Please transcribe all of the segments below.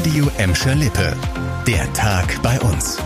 Radio Emscher Lippe. Der Tag bei uns.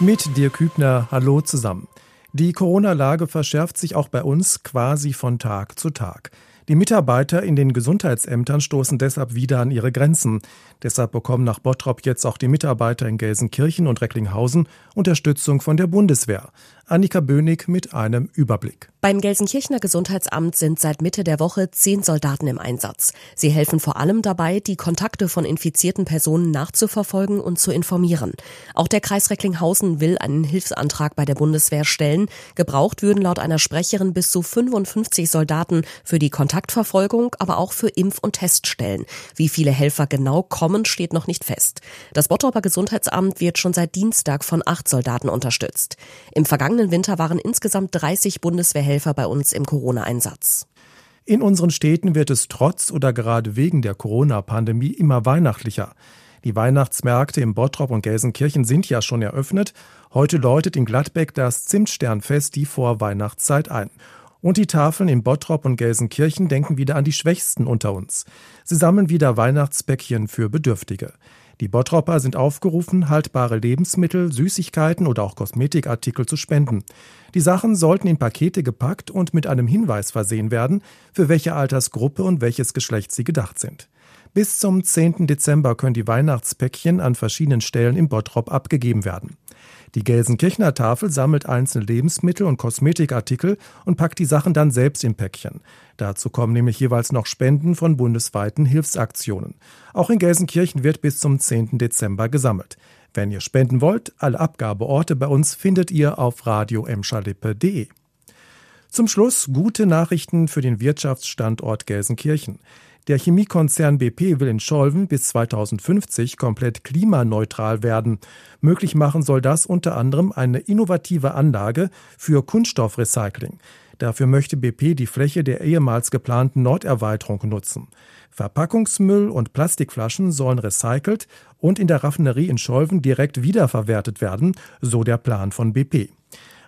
Mit dir Kübner, hallo zusammen. Die Corona-Lage verschärft sich auch bei uns quasi von Tag zu Tag. Die Mitarbeiter in den Gesundheitsämtern stoßen deshalb wieder an ihre Grenzen. Deshalb bekommen nach Bottrop jetzt auch die Mitarbeiter in Gelsenkirchen und Recklinghausen Unterstützung von der Bundeswehr. Annika Bönig mit einem Überblick. Beim Gelsenkirchener Gesundheitsamt sind seit Mitte der Woche zehn Soldaten im Einsatz. Sie helfen vor allem dabei, die Kontakte von infizierten Personen nachzuverfolgen und zu informieren. Auch der Kreis Recklinghausen will einen Hilfsantrag bei der Bundeswehr stellen. Gebraucht würden laut einer Sprecherin bis zu 55 Soldaten für die Kontaktverfolgung, aber auch für Impf- und Teststellen. Wie viele Helfer genau kommen, steht noch nicht fest. Das Bottroper Gesundheitsamt wird schon seit Dienstag von acht Soldaten unterstützt. Im vergangenen Winter waren insgesamt 30 Bundeswehrhelfer bei uns im Corona-Einsatz. In unseren Städten wird es trotz oder gerade wegen der Corona-Pandemie immer weihnachtlicher. Die Weihnachtsmärkte im Bottrop und Gelsenkirchen sind ja schon eröffnet. Heute läutet in Gladbeck das Zimtsternfest die Vorweihnachtszeit ein. Und die Tafeln in Bottrop und Gelsenkirchen denken wieder an die Schwächsten unter uns. Sie sammeln wieder Weihnachtsbäckchen für Bedürftige. Die Bottropper sind aufgerufen, haltbare Lebensmittel, Süßigkeiten oder auch Kosmetikartikel zu spenden. Die Sachen sollten in Pakete gepackt und mit einem Hinweis versehen werden, für welche Altersgruppe und welches Geschlecht sie gedacht sind. Bis zum 10. Dezember können die Weihnachtspäckchen an verschiedenen Stellen im Bottrop abgegeben werden. Die Gelsenkirchener Tafel sammelt einzelne Lebensmittel und Kosmetikartikel und packt die Sachen dann selbst in Päckchen. Dazu kommen nämlich jeweils noch Spenden von bundesweiten Hilfsaktionen. Auch in Gelsenkirchen wird bis zum 10. Dezember gesammelt. Wenn ihr spenden wollt, alle Abgabeorte bei uns findet ihr auf radioemschalippe.de. Zum Schluss gute Nachrichten für den Wirtschaftsstandort Gelsenkirchen. Der Chemiekonzern BP will in Scholven bis 2050 komplett klimaneutral werden. Möglich machen soll das unter anderem eine innovative Anlage für Kunststoffrecycling. Dafür möchte BP die Fläche der ehemals geplanten Norderweiterung nutzen. Verpackungsmüll und Plastikflaschen sollen recycelt und in der Raffinerie in Scholven direkt wiederverwertet werden, so der Plan von BP.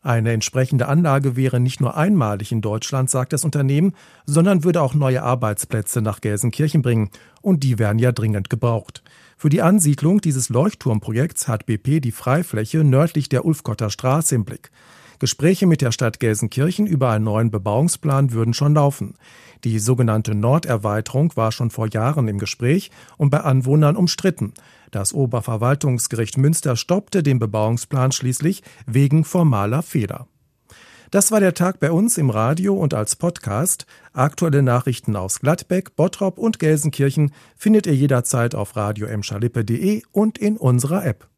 Eine entsprechende Anlage wäre nicht nur einmalig in Deutschland, sagt das Unternehmen, sondern würde auch neue Arbeitsplätze nach Gelsenkirchen bringen. Und die werden ja dringend gebraucht. Für die Ansiedlung dieses Leuchtturmprojekts hat BP die Freifläche nördlich der Ulfkotter Straße im Blick. Gespräche mit der Stadt Gelsenkirchen über einen neuen Bebauungsplan würden schon laufen. Die sogenannte Norderweiterung war schon vor Jahren im Gespräch und bei Anwohnern umstritten. Das Oberverwaltungsgericht Münster stoppte den Bebauungsplan schließlich wegen formaler Fehler. Das war der Tag bei uns im Radio und als Podcast. Aktuelle Nachrichten aus Gladbeck, Bottrop und Gelsenkirchen findet ihr jederzeit auf radio und in unserer App.